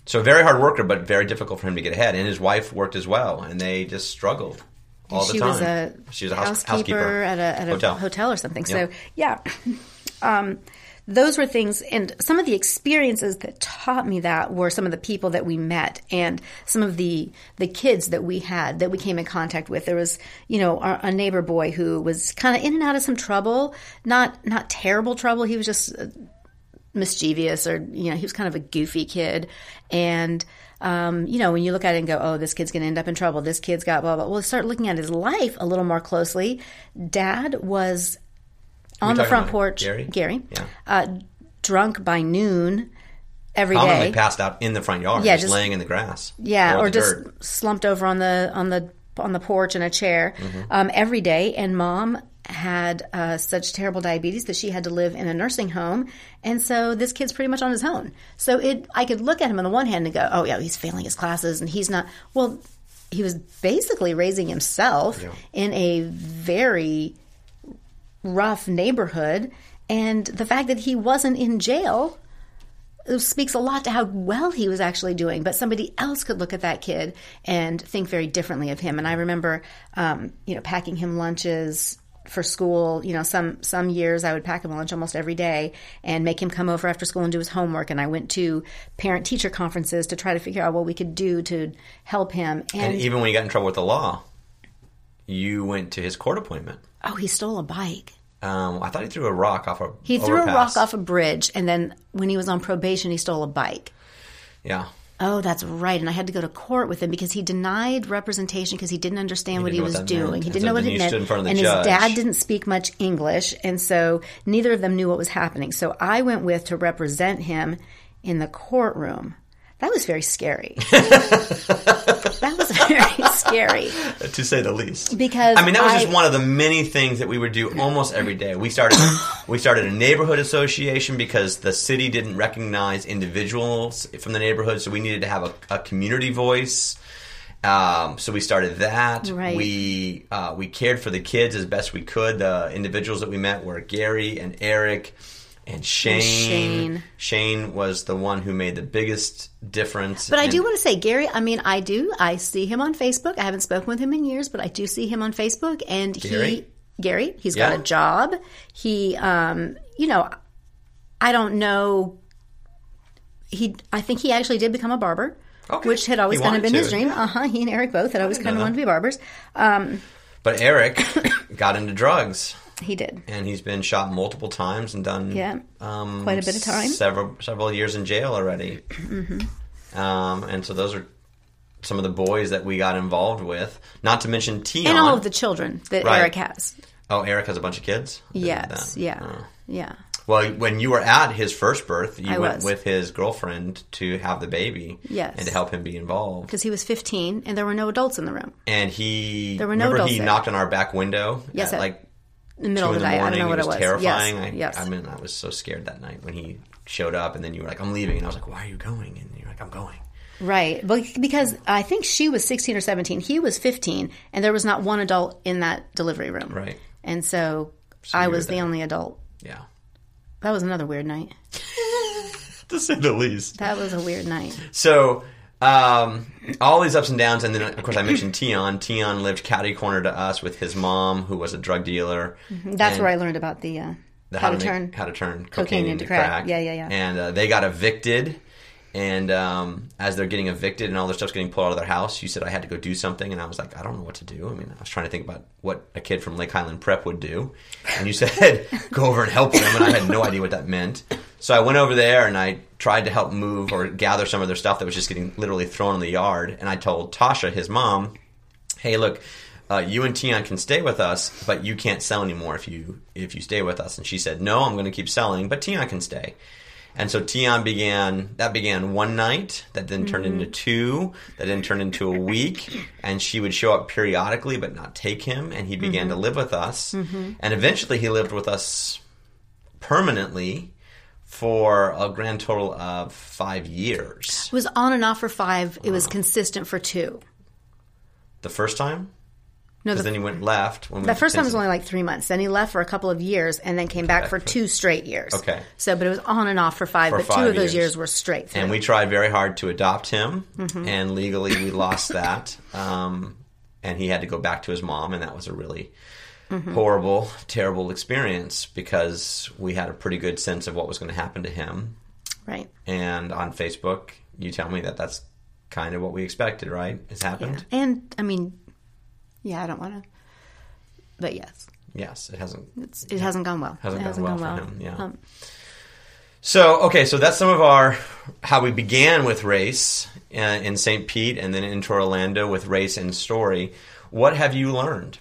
So very hard worker, but very difficult for him to get ahead. And his wife worked as well, and they just struggled all the time. was a she was a house, housekeeper, housekeeper at a, at a hotel. hotel. or something. Yep. So yeah, [laughs] um, those were things, and some of the experiences that taught me that were some of the people that we met and some of the the kids that we had that we came in contact with. There was you know our, a neighbor boy who was kind of in and out of some trouble, not not terrible trouble. He was just. Uh, mischievous or you know he was kind of a goofy kid and um, you know when you look at it and go oh this kid's going to end up in trouble this kid's got blah blah well start looking at his life a little more closely dad was on the front porch Gary? Yeah. uh, drunk by noon every day. Commonly passed out in the front yard, Yeah, just, just- laying in the grass. Yeah, or or just dirt. slumped over on the on the on the porch in a chair Mm-hmm. um, every day. And mom had uh, such terrible diabetes that she had to live in a nursing home, and so this kid's pretty much on his own. So it, I could look at him on the one hand and go, "Oh yeah, he's failing his classes, and he's not." Well, he was basically raising himself in a very rough neighborhood, and the fact that he wasn't in jail speaks a lot to how well he was actually doing. But somebody else could look at that kid and think very differently of him. And I remember, um, you know, packing him lunches for school. You know, some some years I would pack him lunch almost every day and make him come over after school and do his homework. And I went to parent teacher conferences to try to figure out what we could do to help him. And, And even when he got in trouble with the law, you went to his court appointment. Oh, he stole a bike. Um, I thought he threw a rock off a. He threw a rock off a bridge, and then when he was on probation, he stole a bike. Yeah, Oh, that's right. And I had to go to court with him because he denied representation because he didn't understand what didn't he was that meant. doing. He didn't so know what it meant. stood in front of the and judge. his dad didn't speak much English. And so neither of them knew what was happening. So I went with to represent him in the courtroom. That was very scary. [laughs] that was very scary. to say the least. Because I mean, that was I- just one of the many things that we would do almost every day. We started [coughs] we started a neighborhood association because the city didn't recognize individuals from the neighborhood, so we needed to have a, a community voice. Um, so we started that. Right. We uh, we cared for the kids as best we could. The individuals that we met were Gary and Eric and Shane. Shane. Shane was the one who made the biggest difference. But I do want to say, Gary, I mean, I do. I see him on Facebook. I haven't spoken with him in years, but I do see him on Facebook. And Gary? he, Gary, he's Yeah. got a job. He, um, you know, I don't know. He, I think he actually did become a barber, Okay. which had always He kind of been his dream. Uh huh. He and Eric both had always kind of wanted to be barbers. Um, But Eric [coughs] got into drugs. He did. and he's been shot multiple times and done Yeah. um, Quite a bit of time. several several years in jail already. [clears throat] Mm-hmm. Um, and so those are some of the boys that we got involved with. Not to mention Tion. And all of the children that Right. Eric has. oh, Eric has a bunch of kids. I didn't know Yes. Yeah. Oh. Yeah. Well, when you were at his first birth, you I went was. with his girlfriend to have the baby. Yes. And to help him be involved. Because he was 15 and there were no adults in the room. And he There were no remember he there. knocked on our back window Yes, at like the middle of the night. I morning. don't know what it it was was. terrifying. Yes. I, yes. I mean, I was so scared that night when he showed up, and then you were like, "I'm leaving," and I was like, "Why are you going?" And you're like, "I'm going." Right. But because I think she was 16 or 17, he was 15, and there was not one adult in that delivery room. Right. And so, I was the only adult. Yeah, That was another weird night. [laughs] to say the least. That was a weird night. So. Um, all these ups and downs, and then of course I mentioned [clears throat] Tion. Tion lived catty corner to us with his mom, who was a drug dealer. That's And where I learned about the, uh, the how, to make- turn. how to turn cocaine, into, crack. crack. Yeah, yeah, yeah. And uh, they got evicted. And um, as they're getting evicted and all their stuff's getting pulled out of their house, you said I had to go do something, and I was like, I don't know what to do. I mean, I was trying to think about what a kid from Lake Highland Prep would do, and you said [laughs] go over and help them, and I had no idea what that meant. So I went over there and I tried to help move or gather some of their stuff that was just getting literally thrown in the yard, and I told Tasha, his mom, hey, look, uh, you and Tion can stay with us, but you can't sell anymore if you if you stay with us. And she said, no, I'm going to keep selling, but Tion can stay. And so Tion began. That began one night. That then turned into mm-hmm. two. That then turned into a week. And she would show up periodically, but not take him. And he began to mm-hmm. live with us. Mm-hmm. And eventually, he lived with us permanently for a grand total of five years. It was on and off for five. It was consistent for two. The first time, No, because the, then he went left. When we the first time was only like three months. Then he left for a couple of years and then came back for two straight years. Okay. So, but it was on and off for five. For but two of those years. years were straight through. and we tried very hard to adopt him, Mm-hmm. and legally we lost [laughs] that. Um, and he had to go back to his mom, and that was a really Mm-hmm. horrible, terrible experience because we had a pretty good sense of what was going to happen to him. right. And on Facebook, you tell me that that's kind of what we expected, right? It's Yeah. happened. And I mean, yeah, I don't want to, but yes, Yes, it hasn't. it's, it hasn't gone well. Hasn't it gone hasn't well gone for well. him, yeah. Um, So okay, so that's some of our how we began with race uh, in St. Pete, and then into Orlando with race and story. What have you learned?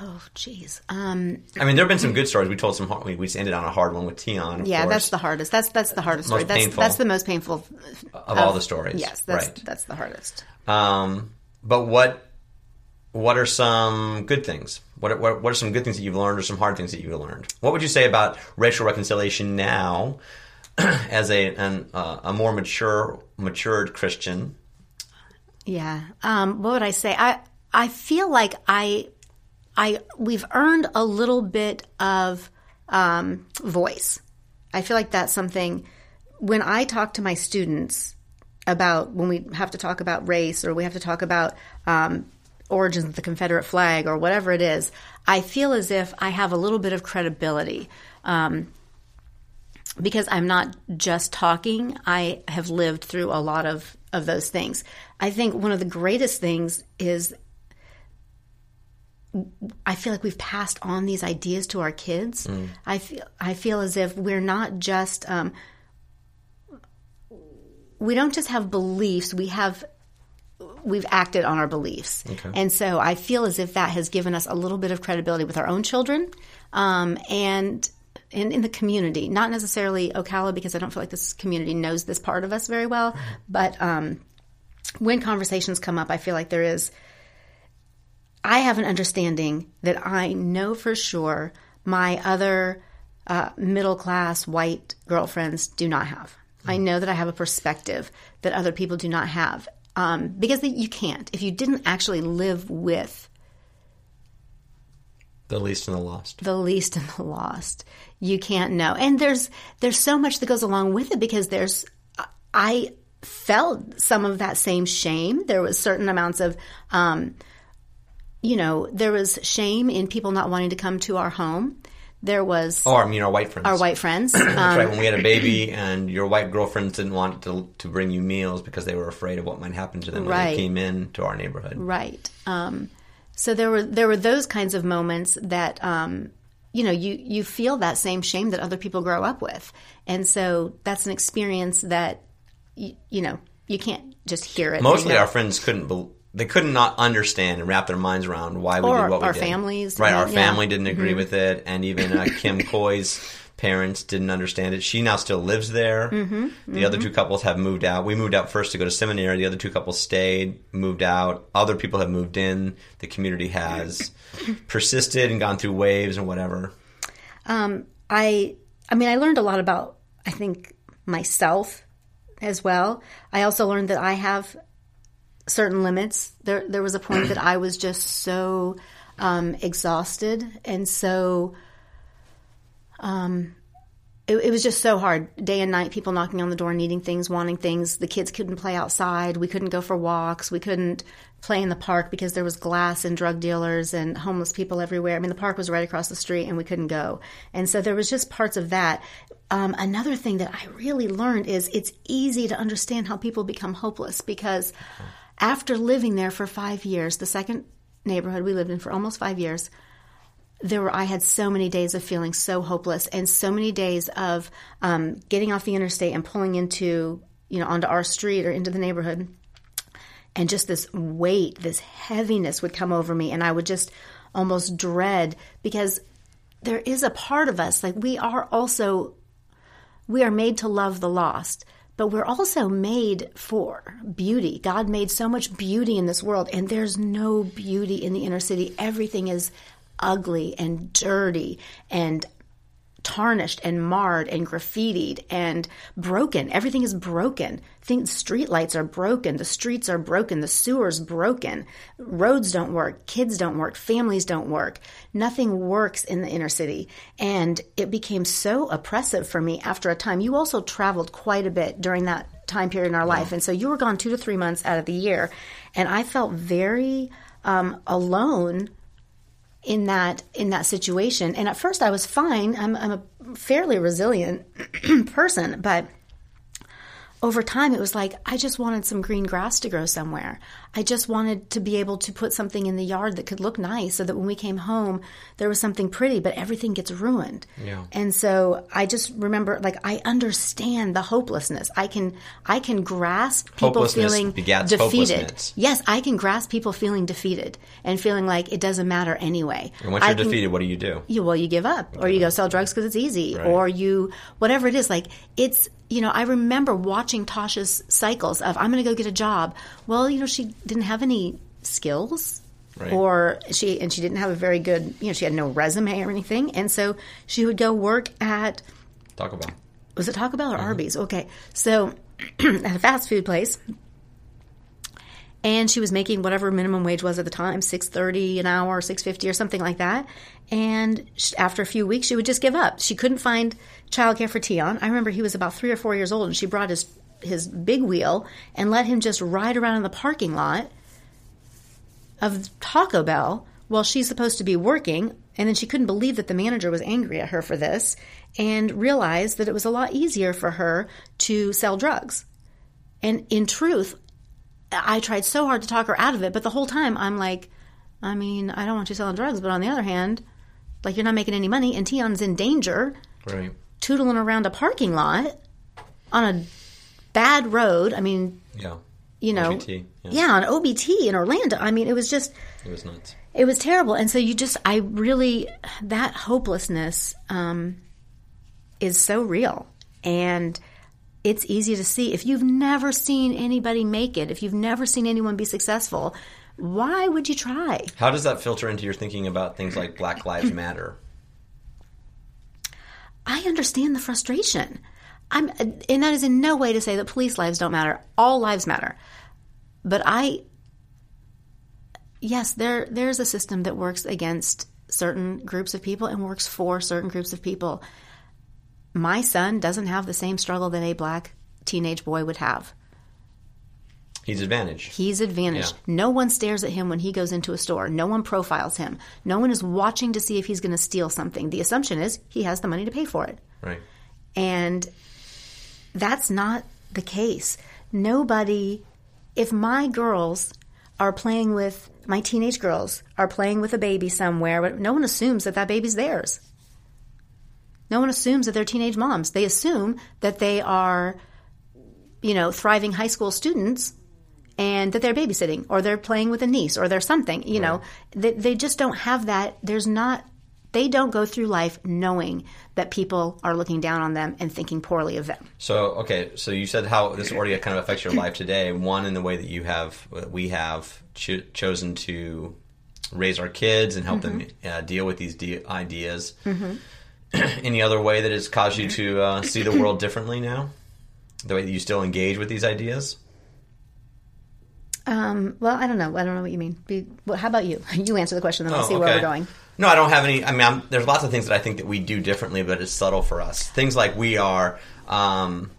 Oh, jeez. Um, I mean, there have been some good stories. We told some. hard- We we just ended on a hard one with Tion. Of yeah, course. that's the hardest. That's that's the hardest story. Most That's painful. that's the most painful of all the stories. Yes, that's right. that's the hardest. Um, but what what are some good things? What, are- what what are some good things that you've learned, or some hard things that you've learned? What would you say about racial reconciliation now, [clears throat] as a an, uh, a more mature matured Christian? Yeah. Um, what would I say? I I feel like I I we've earned a little bit of um, voice. I feel like that's something when I talk to my students about when we have to talk about race or we have to talk about um, origins of the Confederate flag or whatever it is. I feel as if I have a little bit of credibility. Um, because I'm not just talking, I have lived through a lot of, of those things. I think one of the greatest things is I feel like we've passed on these ideas to our kids. I feel I feel as if we're not just um, we don't just have beliefs. We have we've acted on our beliefs, and so I feel as if that has given us a little bit of credibility with our own children, um, and in, in the community, not necessarily Ocala because I don't feel like this community knows this part of us very well, but um, when conversations come up, I feel like there is. I have an understanding that I know for sure my other uh, middle class white girlfriends do not have. I know that I have a perspective that other people do not have um, because you can't if you didn't actually live with the least and the lost. the least and the lost. You can't know. And there's there's so much that goes along with it because there's I felt some of that same shame. There was certain amounts of um, you know, there was shame in people not wanting to come to our home. There was Or, I mean, our white friends. our white friends. [clears throat] That's Um, right. When we had a baby and your white girlfriends didn't want to, to bring you meals because they were afraid of what might happen to them when Right. they came in to our neighborhood. Right. Um, so there were there were those kinds of moments that um, you know you you feel that same shame that other people grow up with, and so that's an experience that you, you know you can't just hear it. Mostly our friends couldn't bel they could not understand and wrap their minds around why we Or did what we our did. families, right? Our yeah. family didn't agree with it, and even uh, Kim [laughs] Coy's parents didn't understand it. She now still lives there. Mm-hmm, the other two couples have moved out. We moved out first to go to seminary. The other two couples stayed, moved out. Other people have moved in. The community has [coughs] persisted and gone through waves and whatever. um, I I mean I learned a lot about I think myself as well. I also learned that I have certain limits. There there was a point that I was just so um, exhausted and so um, it, it was just so hard. Day and night people knocking on the door needing things wanting things. The kids couldn't play outside. We couldn't go for walks. We couldn't play in the park because there was glass and drug dealers and homeless people everywhere. I mean the park was right across the street and we couldn't go. And so there was just parts of that. Um, another thing that i really learned is it's easy to understand how people become hopeless because after living there for five years the second neighborhood we lived in for almost five years there were I had so many days of feeling so hopeless and so many days of um, getting off the interstate and pulling into you know onto our street or into the neighborhood. And just this weight this heaviness would come over me and I would just almost dread because there is a part of us like we are also we are made to love the lost but we're also made for beauty. God made so much beauty in this world, and there's no beauty in the inner city. Everything is ugly and dirty and tarnished and marred and graffitied and broken. Everything is broken. Think street lights are broken. The streets are broken. The sewers broken. Roads don't work. Kids don't work. Families don't work. Nothing works in the inner city. And it became so oppressive for me after a time. You also traveled quite a bit during that time period in our life. And so you were gone two to three months out of the year. And I felt very um, alone in that in that situation. And at first, I was fine. I'm, I'm a fairly resilient [clears throat] person, but over time, it was like I just wanted some green grass to grow somewhere. I just wanted to be able to put something in the yard that could look nice, so that when we came home, there was something pretty. But everything gets ruined. Yeah. And so I just remember, like, I understand the hopelessness. I can I can grasp people feeling defeated. Yes, I can grasp people feeling defeated and feeling like it doesn't matter anyway. And once you're can- defeated, what do you do? you well you give up or you go sell drugs because it's easy Right. or you whatever it is like it's you know i remember watching tasha's cycles of i'm going to go get a job well you know she didn't have any skills Right. or she and she didn't have a very good you know she had no resume or anything and so she would go work at Talk about. was it Taco Bell or mm-hmm. Arby's? Okay, so [clears throat] at a fast food place, and she was making whatever minimum wage was at the time, six thirty an hour, six fifty or something like that. And sh after a few weeks, she would just give up. She couldn't find childcare for Tion. I remember he was about three or four years old, and she brought his his big wheel and let him just ride around in the parking lot of Taco Bell while she's supposed to be working. And then she couldn't believe that the manager was angry at her for this and realized that it was a lot easier for her to sell drugs. And in truth, I tried so hard to talk her out of it, but the whole time I'm like, I mean, I don't want you selling drugs, but on the other hand, like you're not making any money and Tion's in danger Right. tootling around a parking lot on a bad road. I mean, Yeah. you know, OBT, yeah. yeah, on OBT in Orlando. I mean, it was just It was nuts. it was terrible and so you just i really that hopelessness um is so real and it's easy to see if you've never seen anybody make it if you've never seen anyone be successful why would you try How does that filter into your thinking about things like Black Lives Matter? [clears throat] I understand the frustration. I'm, and that is in no way to say that police lives don't matter. All lives matter. But I, yes, there there's a system that works against certain groups of people and works for certain groups of people. My son doesn't have the same struggle that a black teenage boy would have. He's advantaged. He's advantaged. Yeah. No one stares at him when he goes into a store. No one profiles him. No one is watching to see if he's going to steal something. The assumption is he has the money to pay for it. Right. And that's not the case. Nobody, if my girls are playing with, my teenage girls are playing with a baby somewhere, but no one assumes that that baby's theirs. No one assumes that they're teenage moms. They assume that they are, you know, thriving high school students and that they're babysitting or they're playing with a niece or they're something, you know. They, they just don't have that. There's not, they don't go through life knowing that people are looking down on them and thinking poorly of them. So okay, so you said how this already kind of affects your life today. One in the way that you have, we have cho- chosen to raise our kids and help them uh, deal with these de- ideas. [clears throat] Any other way that has caused you to uh, see the world differently now? The way that you still engage with these ideas? Um, well, I don't know. I don't know what you mean. Be, well, how about you? [laughs] You answer the question, then I'll Oh, see where we're going. No, I don't have any. I mean, I'm, there's lots of things that I think that we do differently, but it's subtle for us. Things like we are. Um,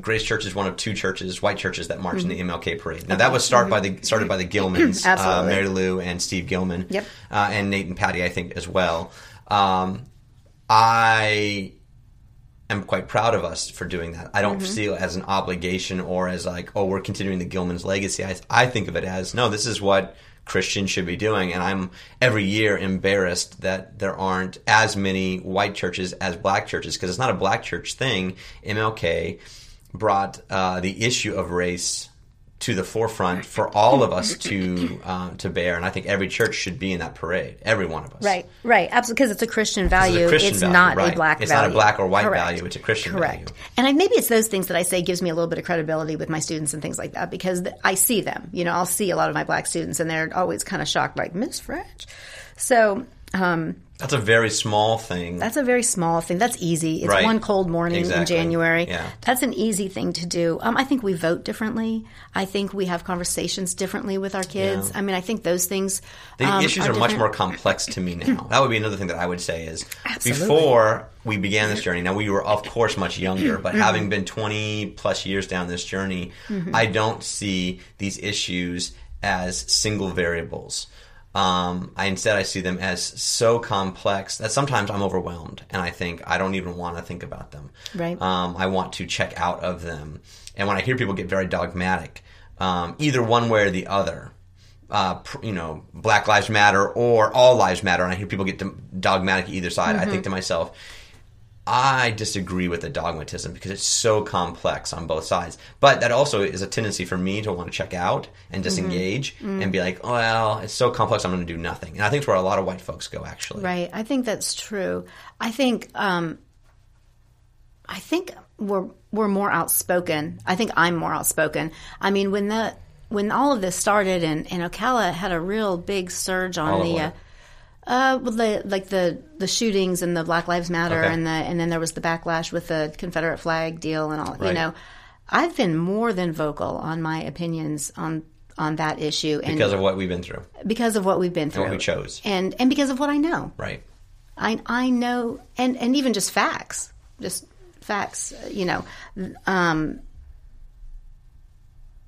Grace Church is one of two churches, white churches, that march in the MLK parade. Now that was started by the started by the Gilmans, [clears throat] uh, Mm-hmm. Mary Lou and Steve Gilman, Yep. uh, and Nate and Patty, I think as well. Um, I am quite proud of us for doing that. I don't Mm-hmm. see it as an obligation or as like, oh, we're continuing the Gilman's legacy. I, I think of it as, no, this is what Christians should be doing. And I'm every year embarrassed that there aren't as many white churches as black churches because it's not a black church thing. MLK brought uh, the issue of race to the forefront for all of us to uh, to bear, and I think every church should be in that parade. Every one of us, Right, right. Absolutely, because it's a Christian value. Christian it's value, not right. a black value. It's not a black or white Correct. value, it's a Christian Correct. value. And I, maybe it's those things that I say gives me a little bit of credibility with my students and things like that because th- I see them. You know, I'll see a lot of my black students and they're always kind of shocked, like Miss French. So um, That's a very small thing. that's a very small thing. That's easy. It's Right. one cold morning in January. Yeah. That's an easy thing to do. Um, I think we vote differently. I think we have conversations differently with our kids. Yeah. I mean, I think those things. The um, issues are, much more complex to me now. that would be another thing that I would say is [laughs] Absolutely. before we began this journey. Now we were of course much younger, but Mm-hmm. having been 20 plus years down this journey, I don't see these issues as single variables. Um, I instead I see them as so complex that sometimes I'm overwhelmed and I think I don't even want to think about them. Right. Um, I want to check out of them. And when I hear people get very dogmatic, um, either one way or the other, uh, you know, Black Lives Matter or All Lives Matter, and I hear people get dogmatic either side, I think to myself, I disagree with the dogmatism because it's so complex on both sides. But that also is a tendency for me to want to check out and mm-hmm. disengage and mm. be like, well, it's so complex, I'm going to do nothing. And I think it's where a lot of white folks go, actually. Right. I think that's true. I think um, I think we're we're more outspoken. I think I'm more outspoken. I mean, when the when all of this started and, and Ocala had a real big surge on All the? Uh, well, the like the the shootings and the Black Lives Matter Okay. and the and then there was the backlash with the Confederate flag deal and all. You know, I've been more than vocal on my opinions on on that issue and Because of what we've been through. because of what we've been through, what we chose. and and because of what I know. Right. I I know, and and even just facts, just facts. You know, um,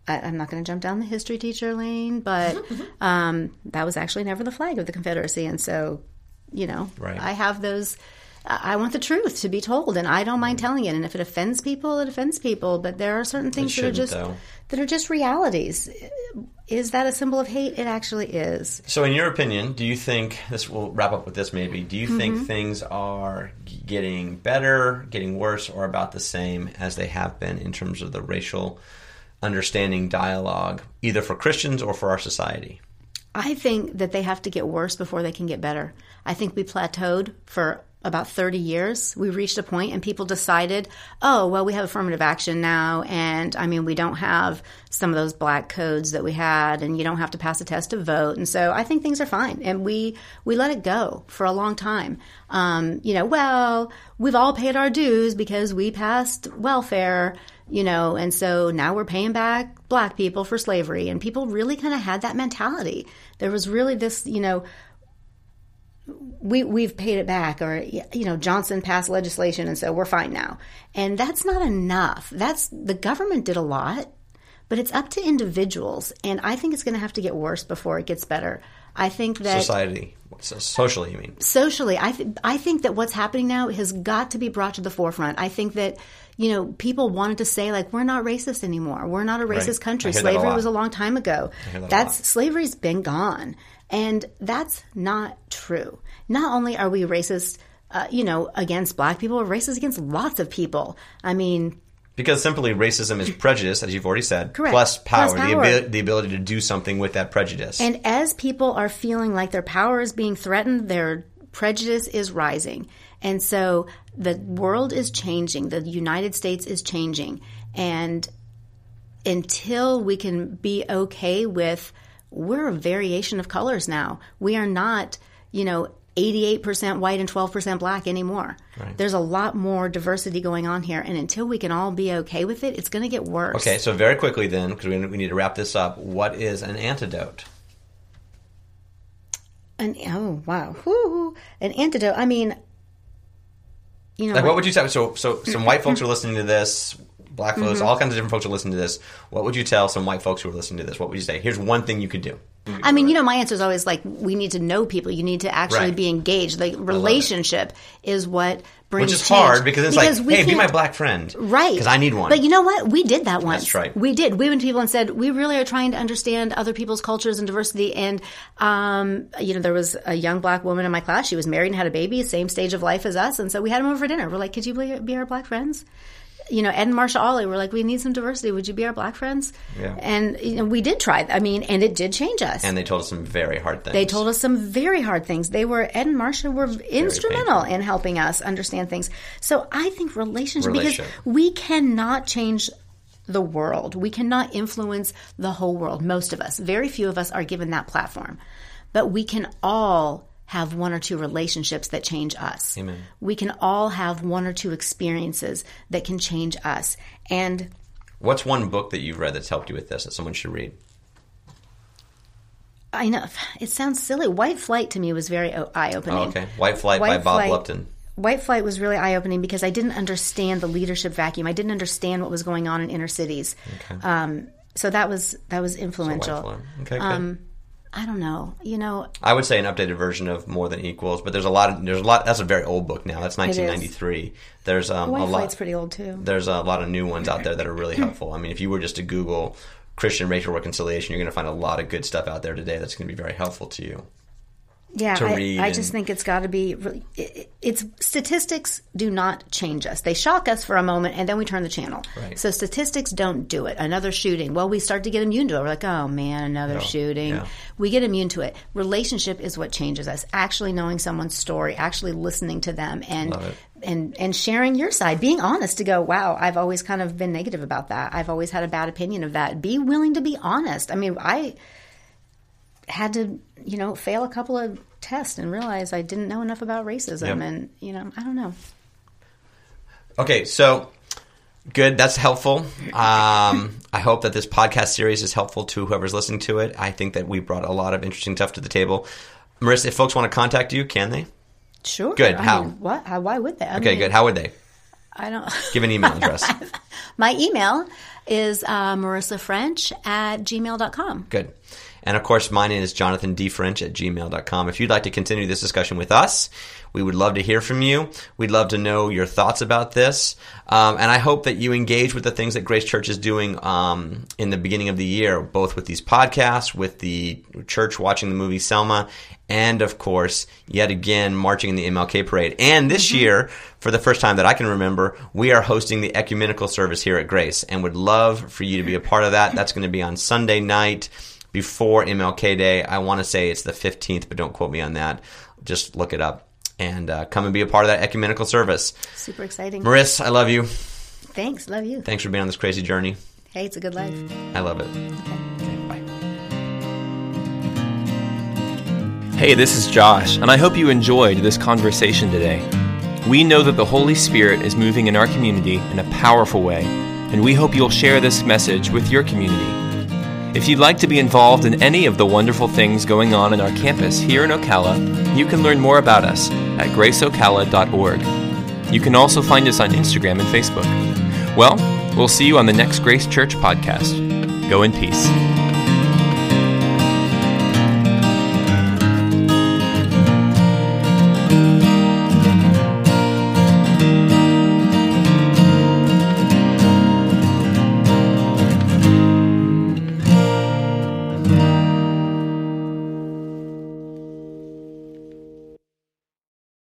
I, I'm not going to jump down the history teacher lane, but um, that was actually never the flag of the Confederacy, and so you know, Right. I have those. I I want the truth to be told, and I don't mind telling it. And if it offends people, it offends people. But there are certain things that are just though. that are just realities. Is that a symbol of hate? It actually is. So, in your opinion, do you think this will wrap up with this maybe? Do you Mm-hmm. think things are getting better, getting worse, or about the same as they have been in terms of the racial understanding dialogue, either for Christians or for our society? I think that they have to get worse before they can get better. I think we plateaued for about 30 years, we reached a point and people decided, oh, well, we have affirmative action now. And I mean, we don't have some of those black codes that we had, and you don't have to pass a test to vote. And so I think things are fine. And we, we let it go for a long time. Um, you know, well, we've all paid our dues because we passed welfare, you know, and so now we're paying back black people for slavery. And people really kind of had that mentality. There was really this, you know, we we've paid it back or you know Johnson passed legislation and so we're fine now. And that's not enough. That's the government did a lot, but it's up to individuals and I think it's going to have to get worse before it gets better. I think that society so socially you mean socially I th- I think that what's happening now has got to be brought to the forefront. I think that you know people wanted to say like we're not racist anymore. We're not a racist Right. country. That a Slavery was a long time ago. that That's slavery's been gone. And that's not true. Not only are we racist, uh, you know, against black people, we're racist against lots of people. I mean, because simply racism is prejudice as you've already said Correct. plus power, Plus The, power. abi- the ability to do something with that prejudice and as people are feeling like their power is being threatened, their prejudice is rising. And so the world is changing. The United States is changing. And until we can be okay with we're a variation of colors now. We are not, you know, 88% white and 12% black anymore. There's a lot more diversity going on here. And until we can all be okay with it, it's going to get worse. okay so very quickly then because we, we need to wrap this up what is an antidote An, oh, wow. Whew. An antidote. I mean, you know, like what would you say so so some white folks [laughs] are listening to this black folks Mm-hmm. all kinds of different folks are listening to this what would you tell some white folks who are listening to this what would you say here's one thing you could do I mean, you know, my answer is always like, we need to know people. You need to actually Right. be engaged. Like, relationship is what brings which is change. hard because it's like we hey be my black friend Right. because i need one But you know what? We did that once. That's right. We did. We went to people and said, we really are trying to understand other people's cultures and diversity. And, um, you know, there was a young black woman in my class. She was married and had a baby, same stage of life as us. And so we had them over for dinner. We're like, could you be our black friends? You know, Ed and Marsha Ollie were like, we need some diversity. Would you be our black friends? Yeah. And, you know, we did try. I mean, and it did change us. and they told us some very hard things They told us some very hard things. They were Ed and Marcia were instrumental painful. in helping us understand things. So I think relationship, Relationship. because we cannot change the world. We cannot influence the whole world. Most of us, very few of us are given that platform. But we can all have one or two relationships that change us. Amen. We can all have one or two experiences that can change us. And what's one book that you've read that's helped you with this that someone should read I know it sounds silly. White Flight to me was very eye opening. oh, okay white flight by bob Flight- lupton White Flight was really eye opening because I didn't understand the leadership vacuum. I didn't understand what was going on in inner cities. Um, so that was that was White influential. Flight. okay good. Um, I don't know. You know, I would say an updated version of More Than Equals, but there's a lot of there's a lot. That's a very old book now. That's 1993. There's um, a lot. Pretty old too. There's a lot of new ones out there that are really [clears throat] helpful. I mean, if you were just to Google Christian racial reconciliation, you're going to find a lot of good stuff out there today that's going to be very helpful to you. Yeah, to I, read I just and- think it's got to be. really- it- It's statistics do not change us. They shock us for a moment, and then we turn the channel. Right. So statistics don't do it. Another shooting. Well, we start to get immune to it. We're like, oh man, another shooting. yeah. We get immune to it. Relationship is what changes us. Actually knowing someone's story, actually listening to them, and and and sharing your side, being honest to go, wow, I've always kind of been negative about that. I've always had a bad opinion of that. Be willing to be honest. I mean, I had to, you know, fail a couple of tests and realize I didn't know enough about racism. Yep. And, you know, I don't know. Okay, so good. That's helpful. Um, I hope that this podcast series is helpful to whoever's listening to it. I think that we brought a lot of interesting stuff to the table. Marissa, if folks want to contact you, can they? Sure. Good. I How? mean, what? How, why would they? I Okay, mean, good. How would they? I don't. [laughs] Give an email address. [laughs] My email is uh, marissafrench at gmail.com. Good. And of course, my name is Jonathan D. French at gmail.com. If you'd like to continue this discussion with us, we would love to hear from you. We'd love to know your thoughts about this. Um, and I hope that you engage with the things that Grace Church is doing um, in the beginning of the year, both with these podcasts, with the church watching the movie Selma, and of course, yet again, marching in the MLK parade. And this year, for the first time that I can remember, we are hosting the ecumenical service here at Grace and would love for you to be a part of that. That's going to be on Sunday night before MLK Day. I want to say it's the 15th, but don't quote me on that. Just look it up. and uh, come and be a part of that ecumenical service. Super exciting. Maris, I love you. Thanks. Love you. Thanks for being on this crazy journey. Hey, it's a good life. I love it. Okay, bye. Hey, this is Josh, and I hope you enjoyed this conversation today. We know that the Holy Spirit is moving in our community in a powerful way, and we hope you'll share this message with your community. If you'd like to be involved in any of the wonderful things going on in our campus here in Ocala, you can learn more about us at graceocala.org. You can also find us on Instagram and Facebook. Well, we'll see you on the next Grace Church podcast. Go in peace.